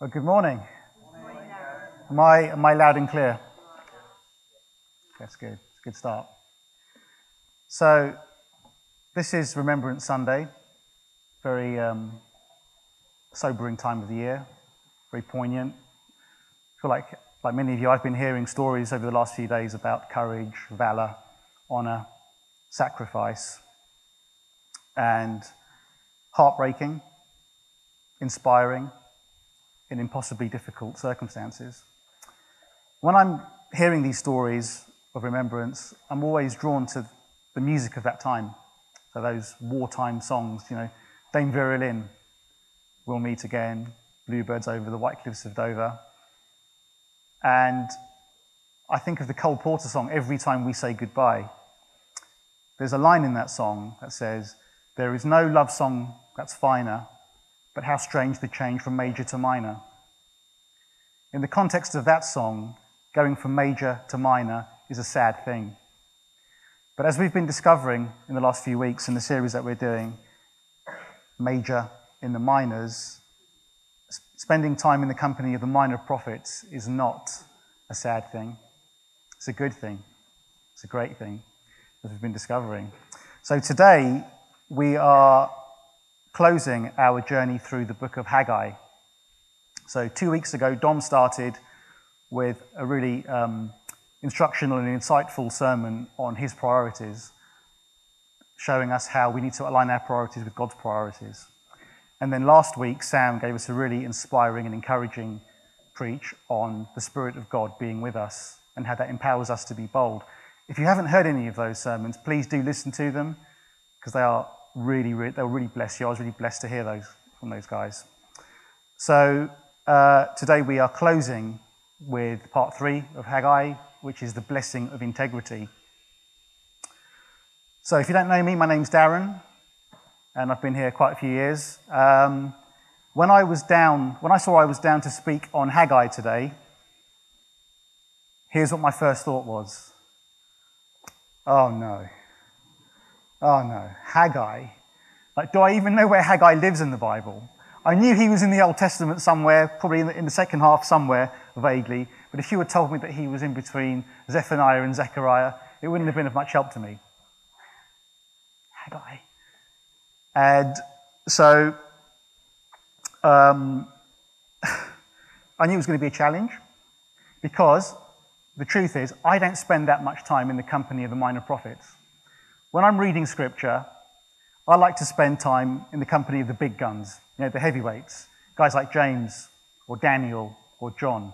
Well, good morning. Am I, am I loud and clear? That's good. It's a good start. So, this is Remembrance Sunday. Very um, sobering time of the year. Very poignant. I feel like, like many of you, I've been hearing stories over the last few days about courage, valor, honor, sacrifice, and heartbreaking, inspiring in impossibly difficult circumstances. When I'm hearing these stories of remembrance, I'm always drawn to the music of that time. So those wartime songs, you know, Dame Vera Lynn, We'll Meet Again, Bluebirds Over the White Cliffs of Dover. And I think of the Cole Porter song, Every Time We Say Goodbye. There's a line in that song that says, There is no love song that's finer but how strange the change from major to minor. In the context of that song, going from major to minor is a sad thing. But as we've been discovering in the last few weeks in the series that we're doing, major in the minors, spending time in the company of the minor prophets is not a sad thing. It's a good thing. It's a great thing, as we've been discovering. So today, we are closing our journey through the book of Haggai. So, two weeks ago, Dom started with a really um, instructional and insightful sermon on his priorities, showing us how we need to align our priorities with God's priorities. And then last week, Sam gave us a really inspiring and encouraging preach on the Spirit of God being with us and how that empowers us to be bold. If you haven't heard any of those sermons, please do listen to them because they are really, really, they'll really bless you. I was really blessed to hear those from those guys. So uh, today we are closing with part three of Haggai, which is the blessing of integrity. So if you don't know me, my name's Darren, and I've been here quite a few years. Um, when I was down, when I saw I was down to speak on Haggai today, here's what my first thought was. Oh no. Oh no, Haggai. Like, do I even know where Haggai lives in the Bible? I knew he was in the Old Testament somewhere, probably in the, in the second half somewhere, vaguely. But if you had told me that he was in between Zephaniah and Zechariah, it wouldn't have been of much help to me. Haggai. And so um, I knew it was going to be a challenge because the truth is, I don't spend that much time in the company of the minor prophets. When I'm reading scripture, I like to spend time in the company of the big guns, you know, the heavyweights, guys like James or Daniel or John.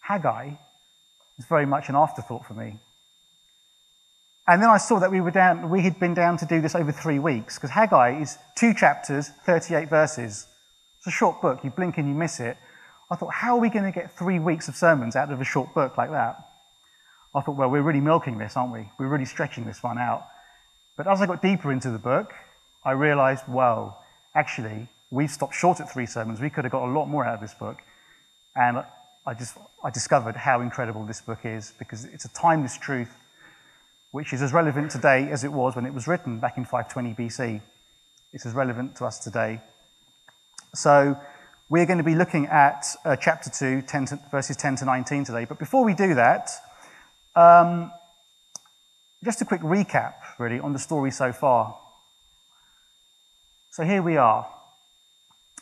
Haggai is very much an afterthought for me. And then I saw that we were down, we had been down to do this over three weeks, because Haggai is two chapters, 38 verses. It's a short book. You blink and you miss it. I thought, how are we going to get three weeks of sermons out of a short book like that? I thought, well, we're really milking this, aren't we? We're really stretching this one out. But as I got deeper into the book, I realized, well, actually, we've stopped short at three sermons. We could have got a lot more out of this book. And I just I discovered how incredible this book is because it's a timeless truth which is as relevant today as it was when it was written back in 520 BC. It's as relevant to us today. So we're going to be looking at uh, chapter 2, 10 to, verses 10 to 19 today. But before we do that, um, just a quick recap, really, on the story so far. So here we are.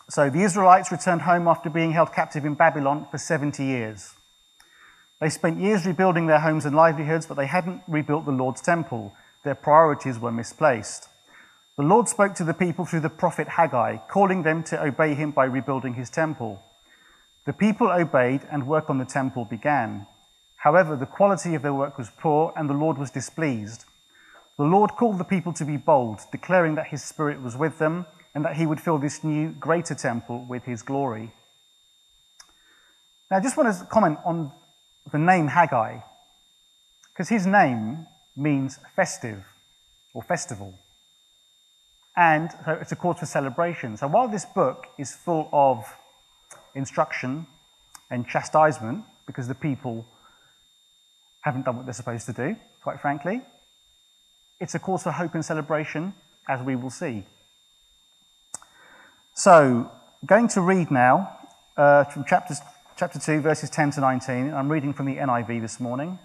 So the Israelites returned home after being held captive in Babylon for 70 years. They spent years rebuilding their homes and livelihoods, but they hadn't rebuilt the Lord's temple. Their priorities were misplaced. The Lord spoke to the people through the prophet Haggai, calling them to obey him by rebuilding his temple. The people obeyed, and work on the temple began. However, the quality of their work was poor, and the Lord was displeased. The Lord called the people to be bold, declaring that his Spirit was with them, and that he would fill this new, greater temple with his glory. Now, I just want to comment on the name Haggai, because his name means festive or festival. And so it's a cause for celebration. So while this book is full of instruction and chastisement, because the people haven't done what they're supposed to do, quite frankly. It's a cause for hope and celebration, as we will see. So, going to read now uh, from chapters, chapter 2, verses 10 to 19. I'm reading from the NIV this morning.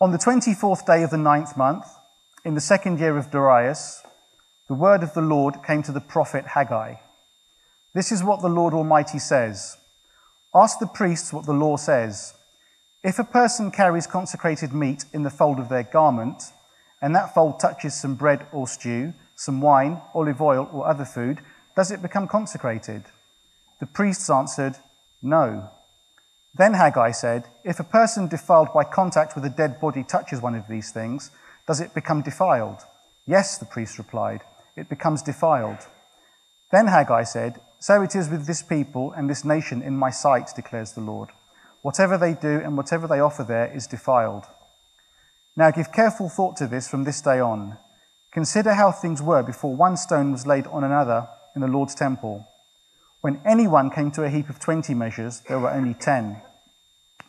On the 24th day of the ninth month, in the second year of Darius, the word of the Lord came to the prophet Haggai. This is what the Lord Almighty says Ask the priests what the law says. If a person carries consecrated meat in the fold of their garment, and that fold touches some bread or stew, some wine, olive oil, or other food, does it become consecrated? The priests answered, No. Then Haggai said, If a person defiled by contact with a dead body touches one of these things, does it become defiled? Yes, the priest replied, it becomes defiled. Then Haggai said, So it is with this people and this nation in my sight, declares the Lord. Whatever they do and whatever they offer there is defiled. Now give careful thought to this from this day on. Consider how things were before one stone was laid on another in the Lord's temple. When anyone came to a heap of 20 measures, there were only 10.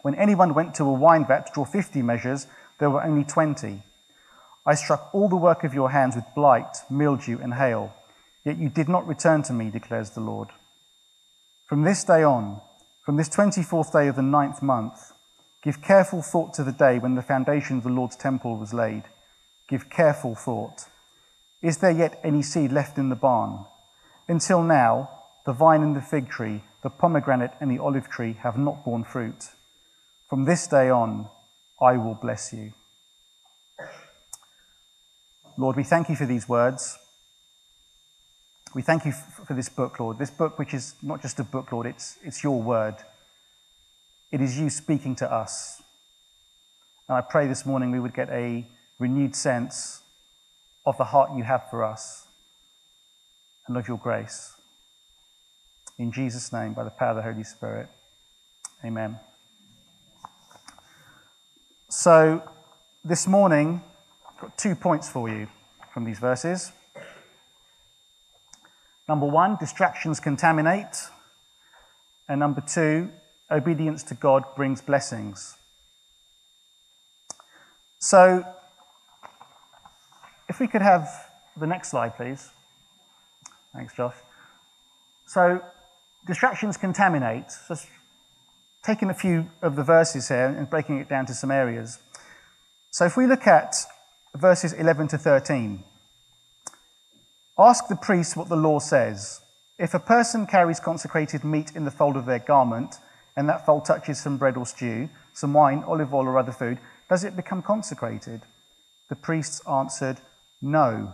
When anyone went to a wine vat to draw 50 measures, there were only 20. I struck all the work of your hands with blight, mildew, and hail, yet you did not return to me, declares the Lord. From this day on, from this 24th day of the ninth month, give careful thought to the day when the foundation of the Lord's temple was laid. Give careful thought. Is there yet any seed left in the barn? Until now, the vine and the fig tree, the pomegranate and the olive tree have not borne fruit. From this day on, I will bless you. Lord, we thank you for these words. We thank you for this book, Lord. This book, which is not just a book, Lord, it's, it's your word. It is you speaking to us. And I pray this morning we would get a renewed sense of the heart you have for us and of your grace. In Jesus' name, by the power of the Holy Spirit. Amen. So, this morning, I've got two points for you from these verses. Number one, distractions contaminate. And number two, obedience to God brings blessings. So, if we could have the next slide, please. Thanks, Josh. So, distractions contaminate. Just taking a few of the verses here and breaking it down to some areas. So, if we look at verses 11 to 13, Ask the priest what the law says. If a person carries consecrated meat in the fold of their garment, and that fold touches some bread or stew, some wine, olive oil, or other food, does it become consecrated? The priests answered, No.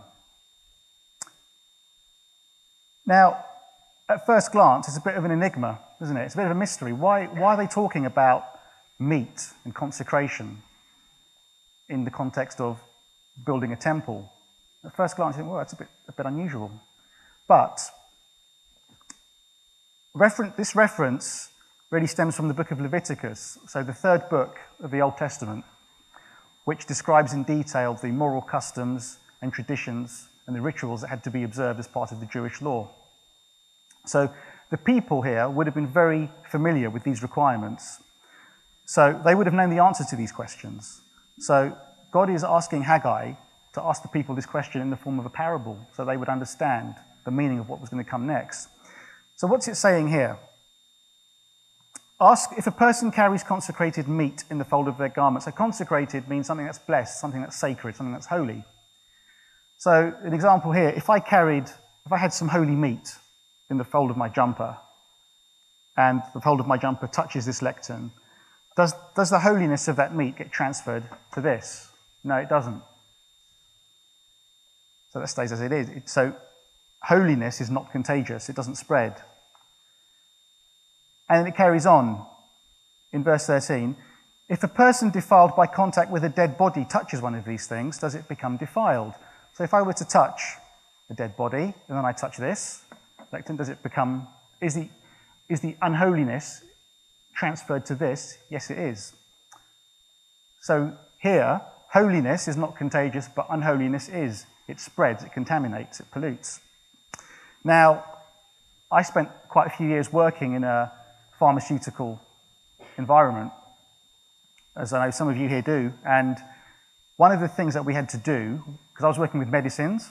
Now, at first glance, it's a bit of an enigma, isn't it? It's a bit of a mystery. Why, why are they talking about meat and consecration in the context of building a temple? At first glance, you think, well, that's a bit, a bit unusual. But refer- this reference really stems from the book of Leviticus, so the third book of the Old Testament, which describes in detail the moral customs and traditions and the rituals that had to be observed as part of the Jewish law. So the people here would have been very familiar with these requirements. So they would have known the answer to these questions. So God is asking Haggai to ask the people this question in the form of a parable so they would understand the meaning of what was going to come next. So, what's it saying here? Ask if a person carries consecrated meat in the fold of their garment. So, consecrated means something that's blessed, something that's sacred, something that's holy. So, an example here if I carried, if I had some holy meat in the fold of my jumper, and the fold of my jumper touches this lectern, does, does the holiness of that meat get transferred to this? No, it doesn't. So that stays as it is. So holiness is not contagious, it doesn't spread. And it carries on in verse 13. If a person defiled by contact with a dead body touches one of these things, does it become defiled? So if I were to touch a dead body and then I touch this, does it become, is the, is the unholiness transferred to this? Yes, it is. So here, holiness is not contagious, but unholiness is. It spreads, it contaminates, it pollutes. Now, I spent quite a few years working in a pharmaceutical environment, as I know some of you here do. And one of the things that we had to do, because I was working with medicines,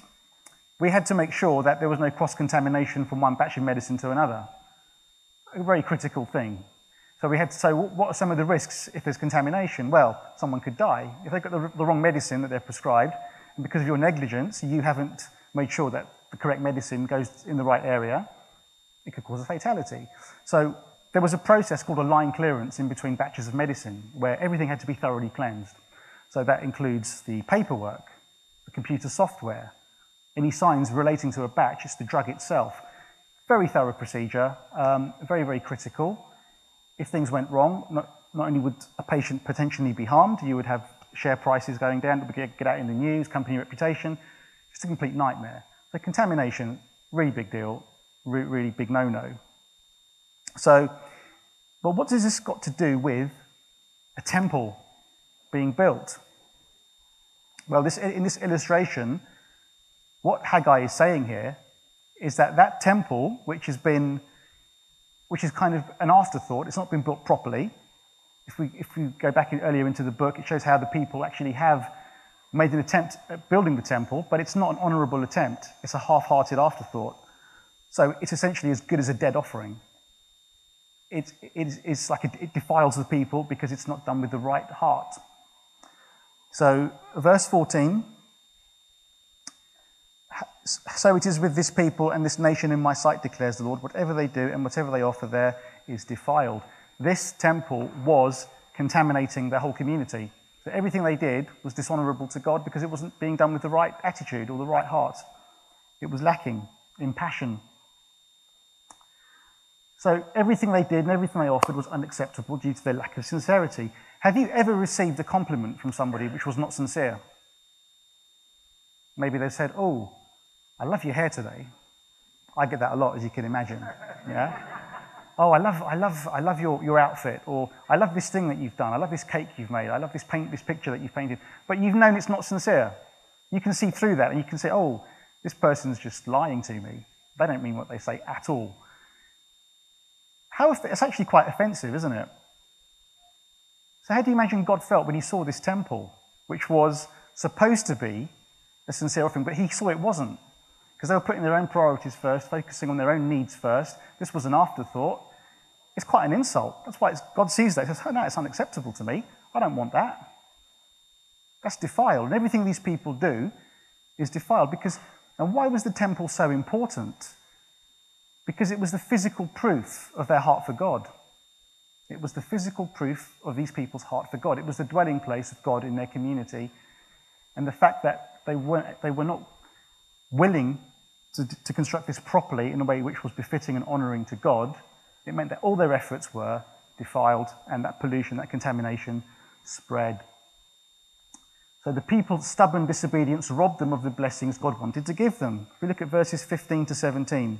we had to make sure that there was no cross contamination from one batch of medicine to another. A very critical thing. So we had to say, what are some of the risks if there's contamination? Well, someone could die. If they've got the, the wrong medicine that they're prescribed, because of your negligence, you haven't made sure that the correct medicine goes in the right area, it could cause a fatality. So there was a process called a line clearance in between batches of medicine where everything had to be thoroughly cleansed. So that includes the paperwork, the computer software, any signs relating to a batch, it's the drug itself. Very thorough procedure, um, very, very critical. If things went wrong, not, not only would a patient potentially be harmed, you would have share prices going down, get, get out in the news, company reputation. It's a complete nightmare. So contamination, really big deal, really, really big no-no. So, but what does this got to do with a temple being built? Well, this, in this illustration, what Haggai is saying here is that that temple, which has been, which is kind of an afterthought, it's not been built properly. If we, if we go back in, earlier into the book, it shows how the people actually have made an attempt at building the temple, but it's not an honorable attempt. It's a half-hearted afterthought. So it's essentially as good as a dead offering. It, it, it's like it, it defiles the people because it's not done with the right heart. So, verse 14 So it is with this people and this nation in my sight, declares the Lord. Whatever they do and whatever they offer there is defiled. This temple was contaminating their whole community. So everything they did was dishonorable to God because it wasn't being done with the right attitude or the right heart. It was lacking in passion. So everything they did and everything they offered was unacceptable due to their lack of sincerity. Have you ever received a compliment from somebody which was not sincere? Maybe they said, Oh, I love your hair today. I get that a lot, as you can imagine. Yeah? Oh, I love, I love, I love your, your outfit, or I love this thing that you've done, I love this cake you've made, I love this paint, this picture that you've painted. But you've known it's not sincere. You can see through that, and you can say, oh, this person's just lying to me. They don't mean what they say at all. How, it's actually quite offensive, isn't it? So, how do you imagine God felt when he saw this temple, which was supposed to be a sincere offering, but he saw it wasn't? Because they were putting their own priorities first, focusing on their own needs first. This was an afterthought. It's quite an insult. That's why God sees that. He says, oh, no, it's unacceptable to me. I don't want that. That's defiled. And everything these people do is defiled because, and why was the temple so important? Because it was the physical proof of their heart for God. It was the physical proof of these people's heart for God. It was the dwelling place of God in their community. And the fact that they, weren't, they were not willing to, to construct this properly in a way which was befitting and honoring to God, it meant that all their efforts were defiled and that pollution, that contamination spread. So the people's stubborn disobedience robbed them of the blessings God wanted to give them. If we look at verses 15 to 17.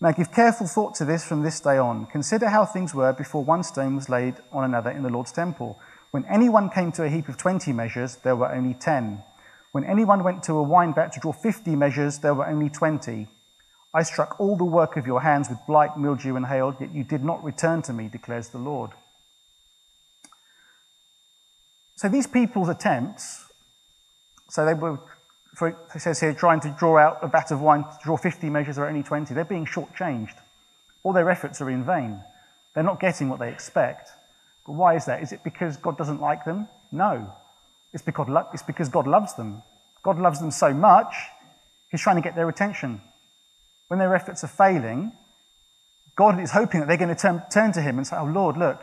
Now give careful thought to this from this day on. Consider how things were before one stone was laid on another in the Lord's temple. When anyone came to a heap of 20 measures, there were only 10. When anyone went to a wine vat to draw 50 measures, there were only 20. I struck all the work of your hands with blight, mildew, and hail, yet you did not return to me, declares the Lord. So these people's attempts, so they were, for, it says here, trying to draw out a vat of wine to draw 50 measures, there only 20. They're being shortchanged. All their efforts are in vain. They're not getting what they expect. But why is that? Is it because God doesn't like them? No. It's because, it's because God loves them. God loves them so much, He's trying to get their attention. When their efforts are failing, God is hoping that they're going to turn, turn to Him and say, Oh Lord, look,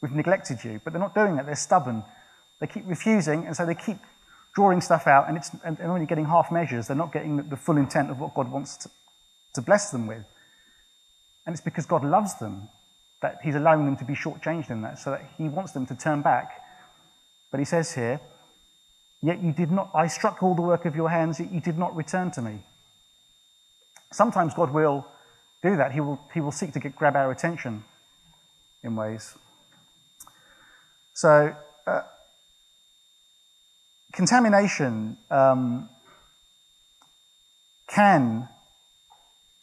we've neglected you. But they're not doing that. They're stubborn. They keep refusing, and so they keep drawing stuff out, and, it's, and they're only getting half measures. They're not getting the, the full intent of what God wants to, to bless them with. And it's because God loves them that He's allowing them to be shortchanged in that, so that He wants them to turn back. But He says here, Yet you did not, I struck all the work of your hands, yet you did not return to me. Sometimes God will do that. He will, he will seek to get, grab our attention in ways. So, uh, contamination um, can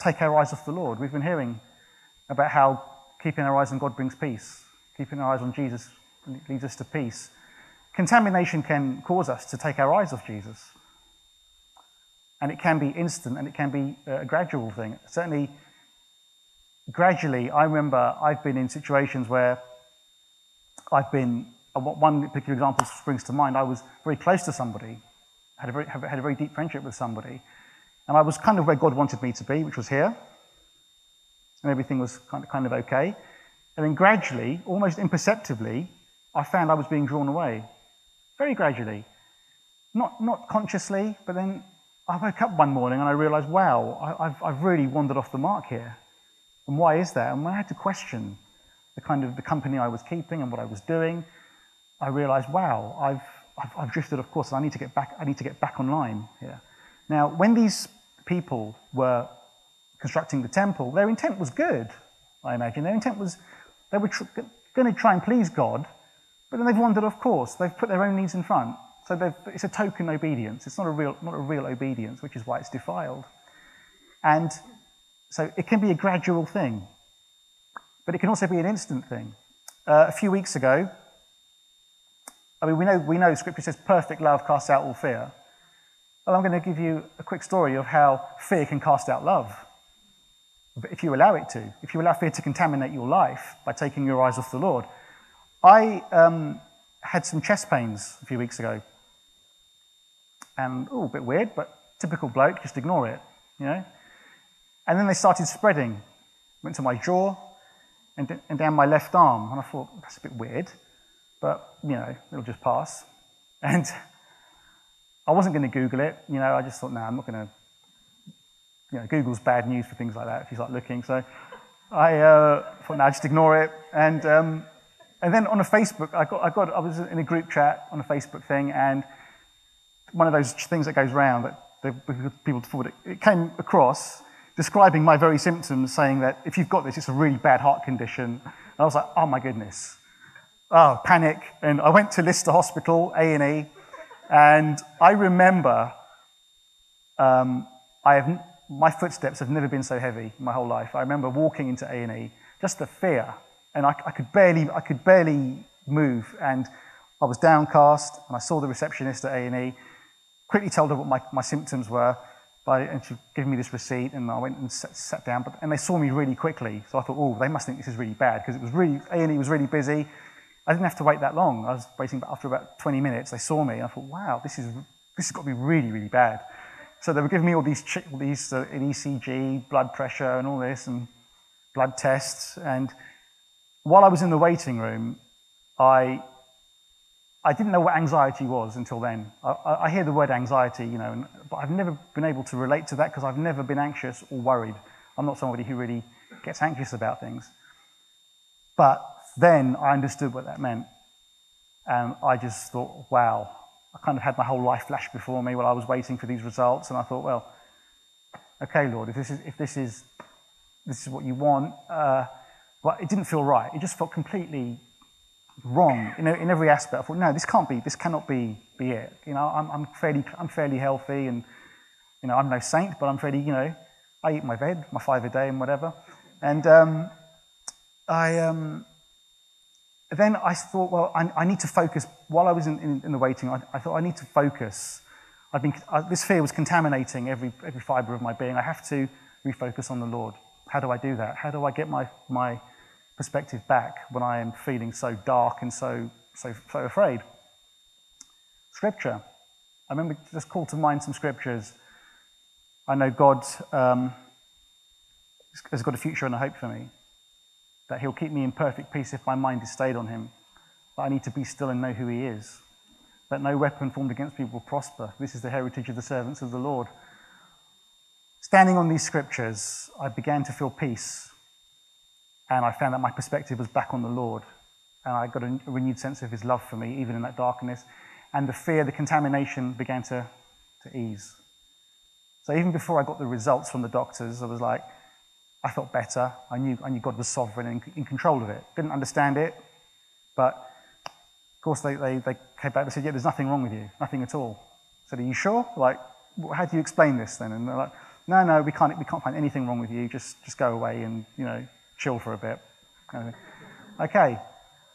take our eyes off the Lord. We've been hearing about how keeping our eyes on God brings peace, keeping our eyes on Jesus leads us to peace. Contamination can cause us to take our eyes off Jesus. And it can be instant and it can be a gradual thing. Certainly, gradually, I remember I've been in situations where I've been, uh, one particular example springs to mind. I was very close to somebody, had a very, had a very deep friendship with somebody, and I was kind of where God wanted me to be, which was here, and everything was kind of, kind of okay. And then gradually, almost imperceptibly, I found I was being drawn away. Very gradually. Not, not consciously, but then I woke up one morning and I realized, wow, I, have I've really wandered off the mark here. And why is that? And when I had to question the kind of the company I was keeping and what I was doing, I realized, wow, I've, I've, I've drifted off course. I need to get back. I need to get back online here. Now, when these people were constructing the temple, their intent was good. I imagine their intent was they were tr- going to try and please God, but then they've wandered off course. They've put their own needs in front. So it's a token obedience. It's not a real, not a real obedience, which is why it's defiled. And so it can be a gradual thing, but it can also be an instant thing. Uh, a few weeks ago, I mean, we know, we know Scripture says perfect love casts out all fear. Well, I'm going to give you a quick story of how fear can cast out love. But If you allow it to, if you allow fear to contaminate your life by taking your eyes off the Lord. I um, had some chest pains a few weeks ago. And, oh, a bit weird, but typical bloke, just ignore it, you know? And then they started spreading. Went to my jaw and, and down my left arm. And I thought, that's a bit weird, but, you know, it'll just pass. And I wasn't going to Google it. You know, I just thought, no, nah, I'm not going to. You know, Google's bad news for things like that if you start looking. So I uh, thought, no, nah, just ignore it. And, um, and then on a Facebook, I got, I got, I was in a group chat on a Facebook thing, and one of those things that goes around that people forward it, it came across describing my very symptoms, saying that if you've got this, it's a really bad heart condition. And I was like, oh my goodness. Oh, panic. And I went to Lister Hospital, A&E, and I remember um, I have, my footsteps have never been so heavy in my whole life. I remember walking into A&E, just the fear, and I, I, could barely, I could barely move, and I was downcast, and I saw the receptionist at A&E, quickly told her what my, my symptoms were, by, and she gave me this receipt, and I went and sat, sat, down. But, and they saw me really quickly, so I thought, oh, they must think this is really bad because it was really A&E was really busy. I didn't have to wait that long. I was waiting but after about 20 minutes. They saw me. And I thought, wow, this is this has got to be really, really bad. So they were giving me all these all these uh, ECG, blood pressure, and all this, and blood tests. And while I was in the waiting room, I I didn't know what anxiety was until then. I, I hear the word anxiety, you know, but I've never been able to relate to that because I've never been anxious or worried. I'm not somebody who really gets anxious about things. But then I understood what that meant. And I just thought, wow, I kind of had my whole life flash before me while I was waiting for these results. And I thought, well, okay, Lord, if this is, if this is, this is what you want, uh, but it didn't feel right. It just felt completely wrong know, in every aspect. I thought, no, this can't be, this cannot be, be it. You know, I'm, I'm, fairly, I'm fairly healthy and, you know, I'm no saint, but I'm fairly, you know, I eat my veg, my five a day and whatever. And um, I, um, then I thought, well, I, I, need to focus. While I was in, in, in the waiting, I, I, thought I need to focus. I've been, I, this fear was contaminating every, every fiber of my being. I have to refocus on the Lord. How do I do that? How do I get my, my perspective back when I am feeling so dark and so, so, so afraid. Scripture. I remember just call to mind some scriptures. I know God um, has got a future and a hope for me, that He'll keep me in perfect peace if my mind is stayed on Him. But I need to be still and know who He is. That no weapon formed against me will prosper. This is the heritage of the servants of the Lord. Standing on these scriptures, I began to feel peace and I found that my perspective was back on the Lord. And I got a renewed sense of his love for me, even in that darkness. And the fear, the contamination began to, to ease. So even before I got the results from the doctors, I was like, I felt better. I knew, I knew God was sovereign and in control of it. Didn't understand it, but of course they, they, they came back and said, yeah, there's nothing wrong with you, nothing at all. I said, are you sure? Like, how do you explain this then? And they're like, no, no, we can't, we can't find anything wrong with you. Just, just go away and, you know, chill for a bit. Okay.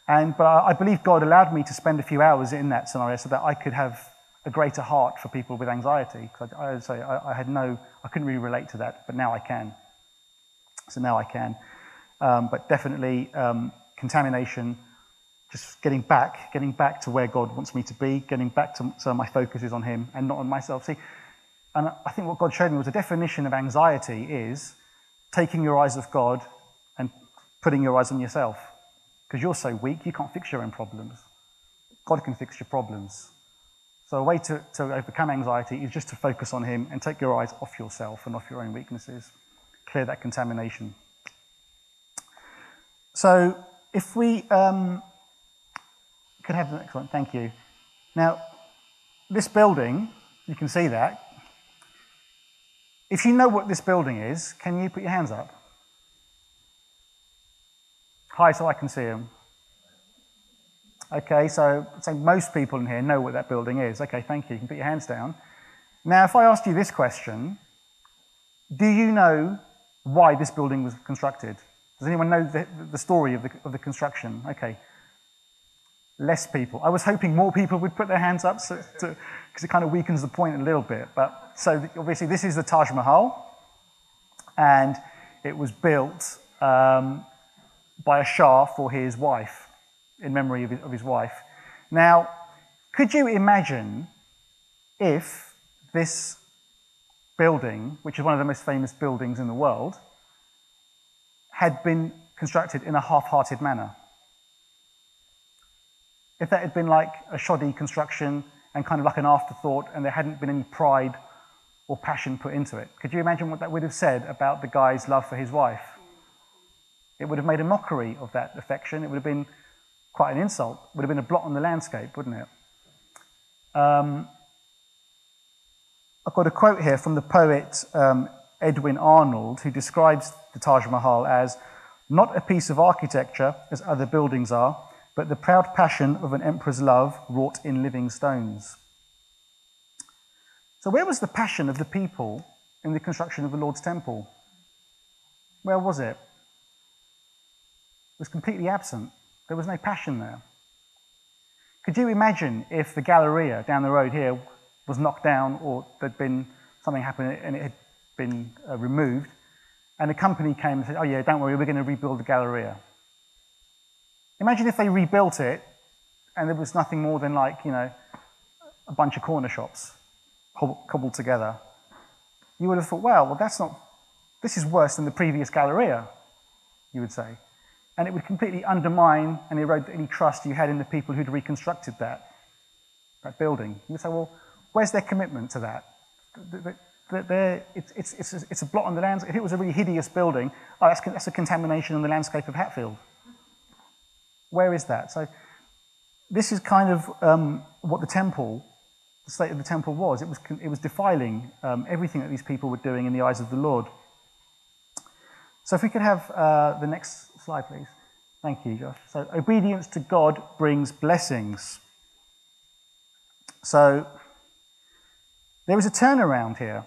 And, but I believe God allowed me to spend a few hours in that scenario so that I could have a greater heart for people with anxiety. Because I, I say I, I, had no, I couldn't really relate to that, but now I can. So now I can. Um, but definitely um, contamination, just getting back, getting back to where God wants me to be, getting back to so my focus is on Him and not on myself. See, and I think what God showed me was the definition of anxiety is taking your eyes off God putting your eyes on yourself. Because you're so weak, you can't fix your own problems. God can fix your problems. So a way to, to overcome anxiety is just to focus on Him and take your eyes off yourself and off your own weaknesses. Clear that contamination. So if we um, could have the next one, thank you. Now, this building, you can see that. If you know what this building is, can you put your hands up? High so I can see them. Okay, so, so most people in here know what that building is. Okay, thank you. You can put your hands down. Now, if I asked you this question, do you know why this building was constructed? Does anyone know the, the story of the, of the construction? Okay. Less people. I was hoping more people would put their hands up because so it kind of weakens the point a little bit. But so obviously, this is the Taj Mahal, and it was built um, by a Shah for his wife in memory of his, of his wife. Now, could you imagine if this building, which is one of the most famous buildings in the world, had been constructed in a half hearted manner? If that had been like a shoddy construction and kind of like an afterthought, and there hadn't been any pride or passion put into it, could you imagine what that would have said about the guy's love for his wife? It would have made a mockery of that affection. It would have been quite an insult. It Would have been a blot on the landscape, wouldn't it? Um, I've got a quote here from the poet um, Edwin Arnold, who describes the Taj Mahal as not a piece of architecture as other buildings are, but the proud passion of an emperor's love wrought in living stones. So, where was the passion of the people in the construction of the Lord's temple? Where was it? Was completely absent. There was no passion there. Could you imagine if the Galleria down the road here was knocked down or there'd been something happened and it had been uh, removed, and a company came and said, Oh, yeah, don't worry, we're going to rebuild the Galleria. Imagine if they rebuilt it and there was nothing more than like, you know, a bunch of corner shops cobbled together. You would have thought, well, well, that's not, this is worse than the previous Galleria, you would say and it would completely undermine and erode any trust you had in the people who'd reconstructed that, that building. You would say, well, where's their commitment to that? it's, a, it's a blot on the landscape. If it was a really hideous building, oh, that's, that's a contamination in the landscape of Hatfield. Where is that? So this is kind of um, what the temple, the state of the temple was. It was, it was defiling um, everything that these people were doing in the eyes of the Lord. So if we could have uh, the next slide, please. Thank you, Josh. So obedience to God brings blessings. So there is a turnaround here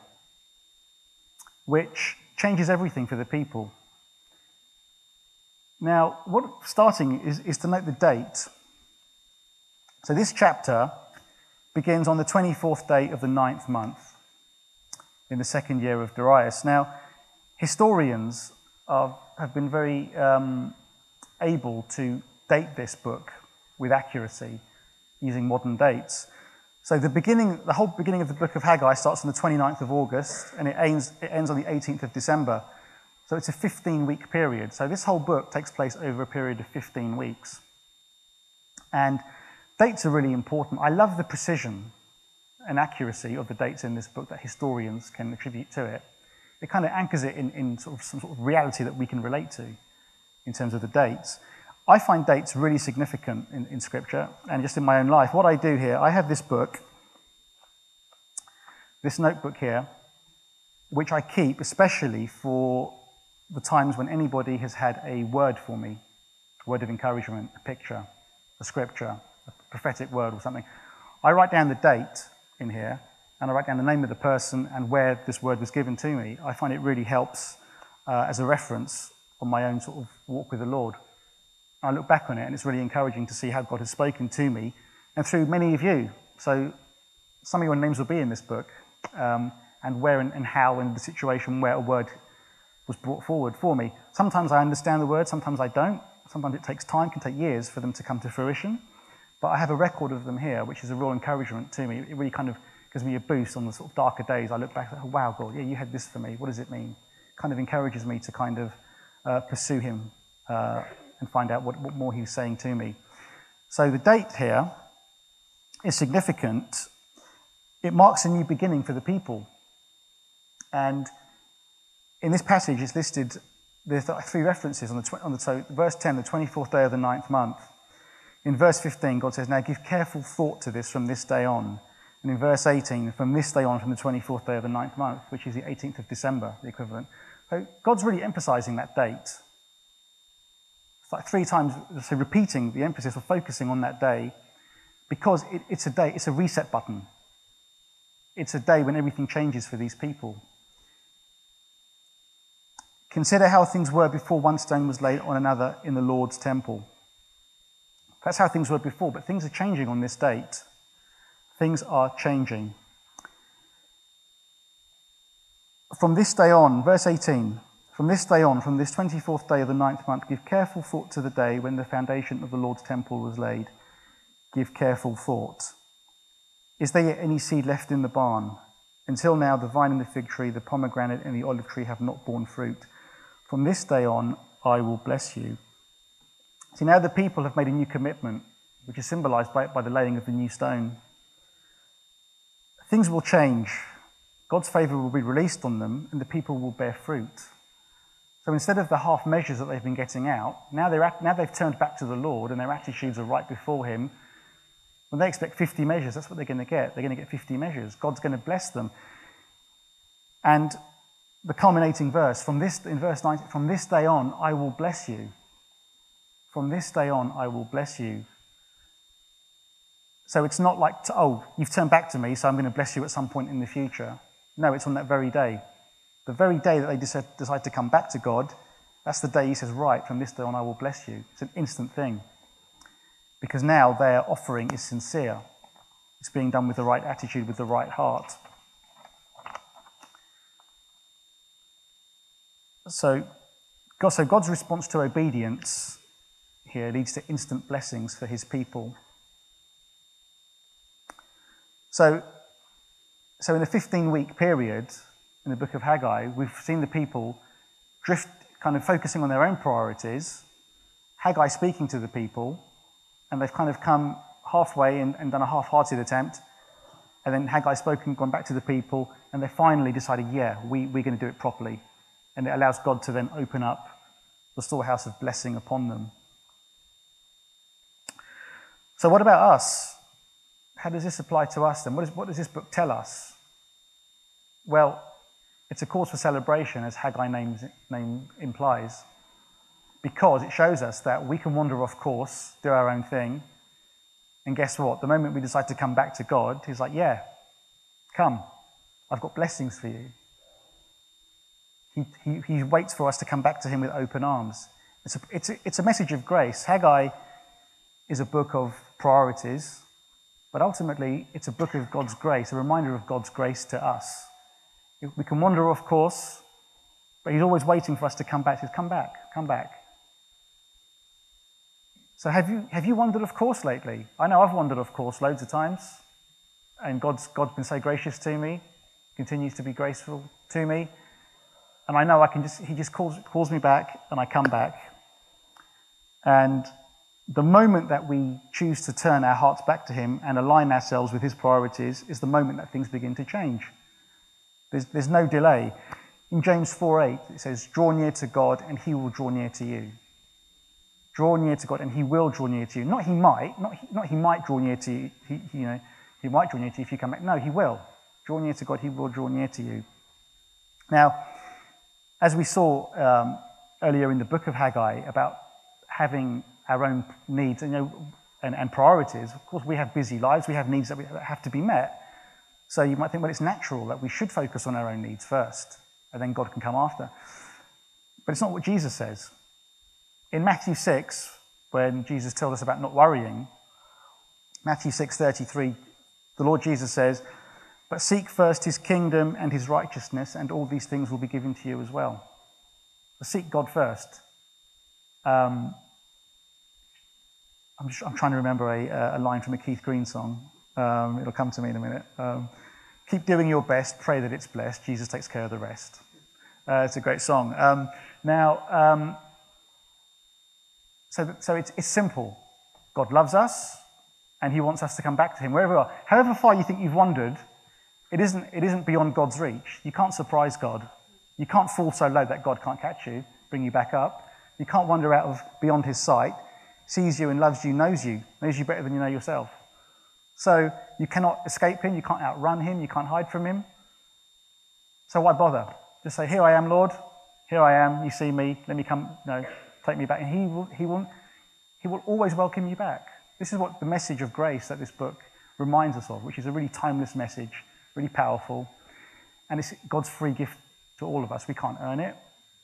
which changes everything for the people. Now, what starting is, is to note the date. So this chapter begins on the 24th day of the ninth month in the second year of Darius. Now, historians are, have been very um, able to date this book with accuracy using modern dates. So the beginning, the whole beginning of the book of Haggai starts on the 29th of August and it ends, it ends on the 18th of December. So it's a 15 week period. So this whole book takes place over a period of 15 weeks. And dates are really important. I love the precision and accuracy of the dates in this book that historians can attribute to it it kind of anchors it in, in sort of some sort of reality that we can relate to in terms of the dates. I find dates really significant in, in Scripture and just in my own life. What I do here, I have this book, this notebook here, which I keep especially for the times when anybody has had a word for me, a word of encouragement, a picture, a scripture, a prophetic word or something. I write down the date in here and I write down the name of the person and where this word was given to me, I find it really helps uh, as a reference on my own sort of walk with the Lord. I look back on it and it's really encouraging to see how God has spoken to me and through many of you. So some of your names will be in this book, um, and where and, and how and the situation where a word was brought forward for me. Sometimes I understand the word, sometimes I don't. Sometimes it takes time, can take years for them to come to fruition. But I have a record of them here, which is a real encouragement to me. It really kind of gives me a boost on the sort of darker days. I look back oh, wow, God, yeah, you had this for me. What does it mean? Kind of encourages me to kind of uh, pursue Him uh, and find out what, what more He's saying to me. So the date here is significant. It marks a new beginning for the people. And in this passage, it's listed, there's three references on the, on the so verse 10, the 24th day of the ninth month. In verse 15, God says, Now give careful thought to this from this day on. And in verse 18, from this day on, from the 24th day of the ninth month, which is the 18th of December, the equivalent. So God's really emphasizing that date. It's like three times, so repeating the emphasis or focusing on that day because it, it's a day, it's a reset button. It's a day when everything changes for these people. Consider how things were before one stone was laid on another in the Lord's temple. That's how things were before, but things are changing on this date. Things are changing. From this day on, verse 18, from this day on, from this 24th day of the ninth month, give careful thought to the day when the foundation of the Lord's temple was laid. Give careful thought. Is there yet any seed left in the barn? Until now, the vine and the fig tree, the pomegranate and the olive tree have not borne fruit. From this day on, I will bless you. See, now the people have made a new commitment, which is symbolized by, by the laying of the new stone. Things will change. God's favor will be released on them, and the people will bear fruit. So instead of the half measures that they've been getting out, now, they're at, now they've turned back to the Lord and their attitudes are right before Him. When they expect 50 measures, that's what they're going to get. They're going to get 50 measures. God's going to bless them. And the culminating verse, from this, in verse 19, from this day on, I will bless you. From this day on, I will bless you. So it's not like, oh, you've turned back to me, so I'm going to bless you at some point in the future. No, it's on that very day. The very day that they decide, to come back to God, that's the day He says, right, from this day on, I will bless you. It's an instant thing. Because now their offering is sincere, it's being done with the right attitude, with the right heart. So, God, so God's response to obedience here leads to instant blessings for his people. So, so in a 15 week period in the book of Haggai, we've seen the people drift, kind of focusing on their own priorities, Haggai speaking to the people, and they've kind of come halfway and, and done a half hearted attempt. And then Haggai spoken, gone back to the people, and they finally decided, yeah, we, we're going to do it properly. And it allows God to then open up the storehouse of blessing upon them. So, what about us? How does this apply to us then? What, is, what does this book tell us? Well, it's a cause for celebration, as Haggai name implies, because it shows us that we can wander off course, do our own thing, and guess what? The moment we decide to come back to God, He's like, Yeah, come. I've got blessings for you. He, he, he waits for us to come back to Him with open arms. It's a, it's, a, it's a message of grace. Haggai is a book of priorities, but ultimately it's a book of God's grace, a reminder of God's grace to us. We can wander off course, but He's always waiting for us to come back. He says, Come back, come back. So have you, have you wandered off course lately? I know I've wandered off course loads of times, and God's, God's been so gracious to me, continues to be graceful to me. And I know I can just, He just calls, calls me back, and I come back. And the moment that we choose to turn our hearts back to Him and align ourselves with His priorities is the moment that things begin to change. There's, there's no delay. In James 4:8, it says, Draw near to God, and He will draw near to you. Draw near to God, and He will draw near to you. Not He might, not He, not he might draw near to you. He, you know, He might draw near to you if you come back. No, He will. Draw near to God, He will draw near to you. Now, as we saw um, earlier in the book of Haggai about having our own needs and, you know, and, and priorities. Of course, we have busy lives, we have needs that, we, that have to be met. So you might think, well, it's natural that we should focus on our own needs first, and then God can come after. But it's not what Jesus says. In Matthew 6, when Jesus told us about not worrying, Matthew 6:33, The Lord Jesus says, But seek first his kingdom and his righteousness, and all these things will be given to you as well. But seek God first. Um, I'm, I'm, trying to remember a, a, line from a Keith Green song. Um, it'll come to me in a minute. Um, keep doing your best, pray that it's blessed. Jesus takes care of the rest. Uh, it's a great song. Um, now, um, so, so it's, it's simple. God loves us, and He wants us to come back to Him wherever we are. However far you think you've wandered, it isn't, it isn't beyond God's reach. You can't surprise God. You can't fall so low that God can't catch you, bring you back up. You can't wander out of beyond His sight. Sees you and loves you, knows you, knows you better than you know yourself. So you cannot escape Him. You can't outrun Him. You can't hide from Him. So why bother? Just say, Here I am, Lord. Here I am. You see me. Let me come. No, take me back. And He will, he will, he will always welcome you back. This is what the message of grace that this book reminds us of, which is a really timeless message, really powerful. And it's God's free gift to all of us. We can't earn it,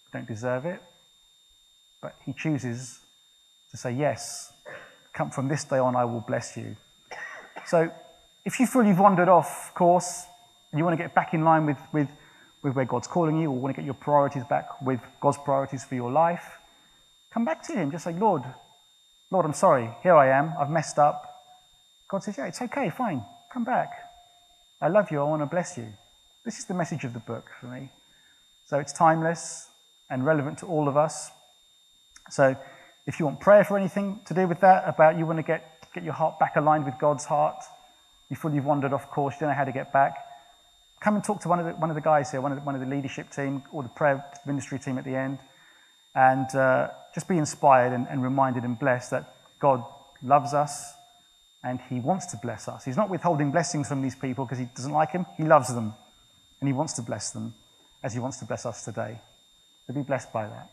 we don't deserve it. But He chooses to say, Yes, come from this day on, I will bless you. So if you feel you've wandered off course, and you want to get back in line with, with, with where God's calling you, or want to get your priorities back with God's priorities for your life, come back to Him. Just say, Lord, Lord, I'm sorry. Here I am. I've messed up. God says, Yeah, it's okay. Fine. Come back. I love you. I want to bless you. This is the message of the book for me. So it's timeless and relevant to all of us. So if you want prayer for anything to do with that, about you want to get, get your heart back aligned with God's heart, you feel you've wandered off course, you don't know how to get back, come and talk to one of the, one of the guys here, one of the, one of the leadership team or the prayer ministry team at the end, and uh, just be inspired and, and reminded and blessed that God loves us and He wants to bless us. He's not withholding blessings from these people because He doesn't like them, He loves them and He wants to bless them as He wants to bless us today. So be blessed by that.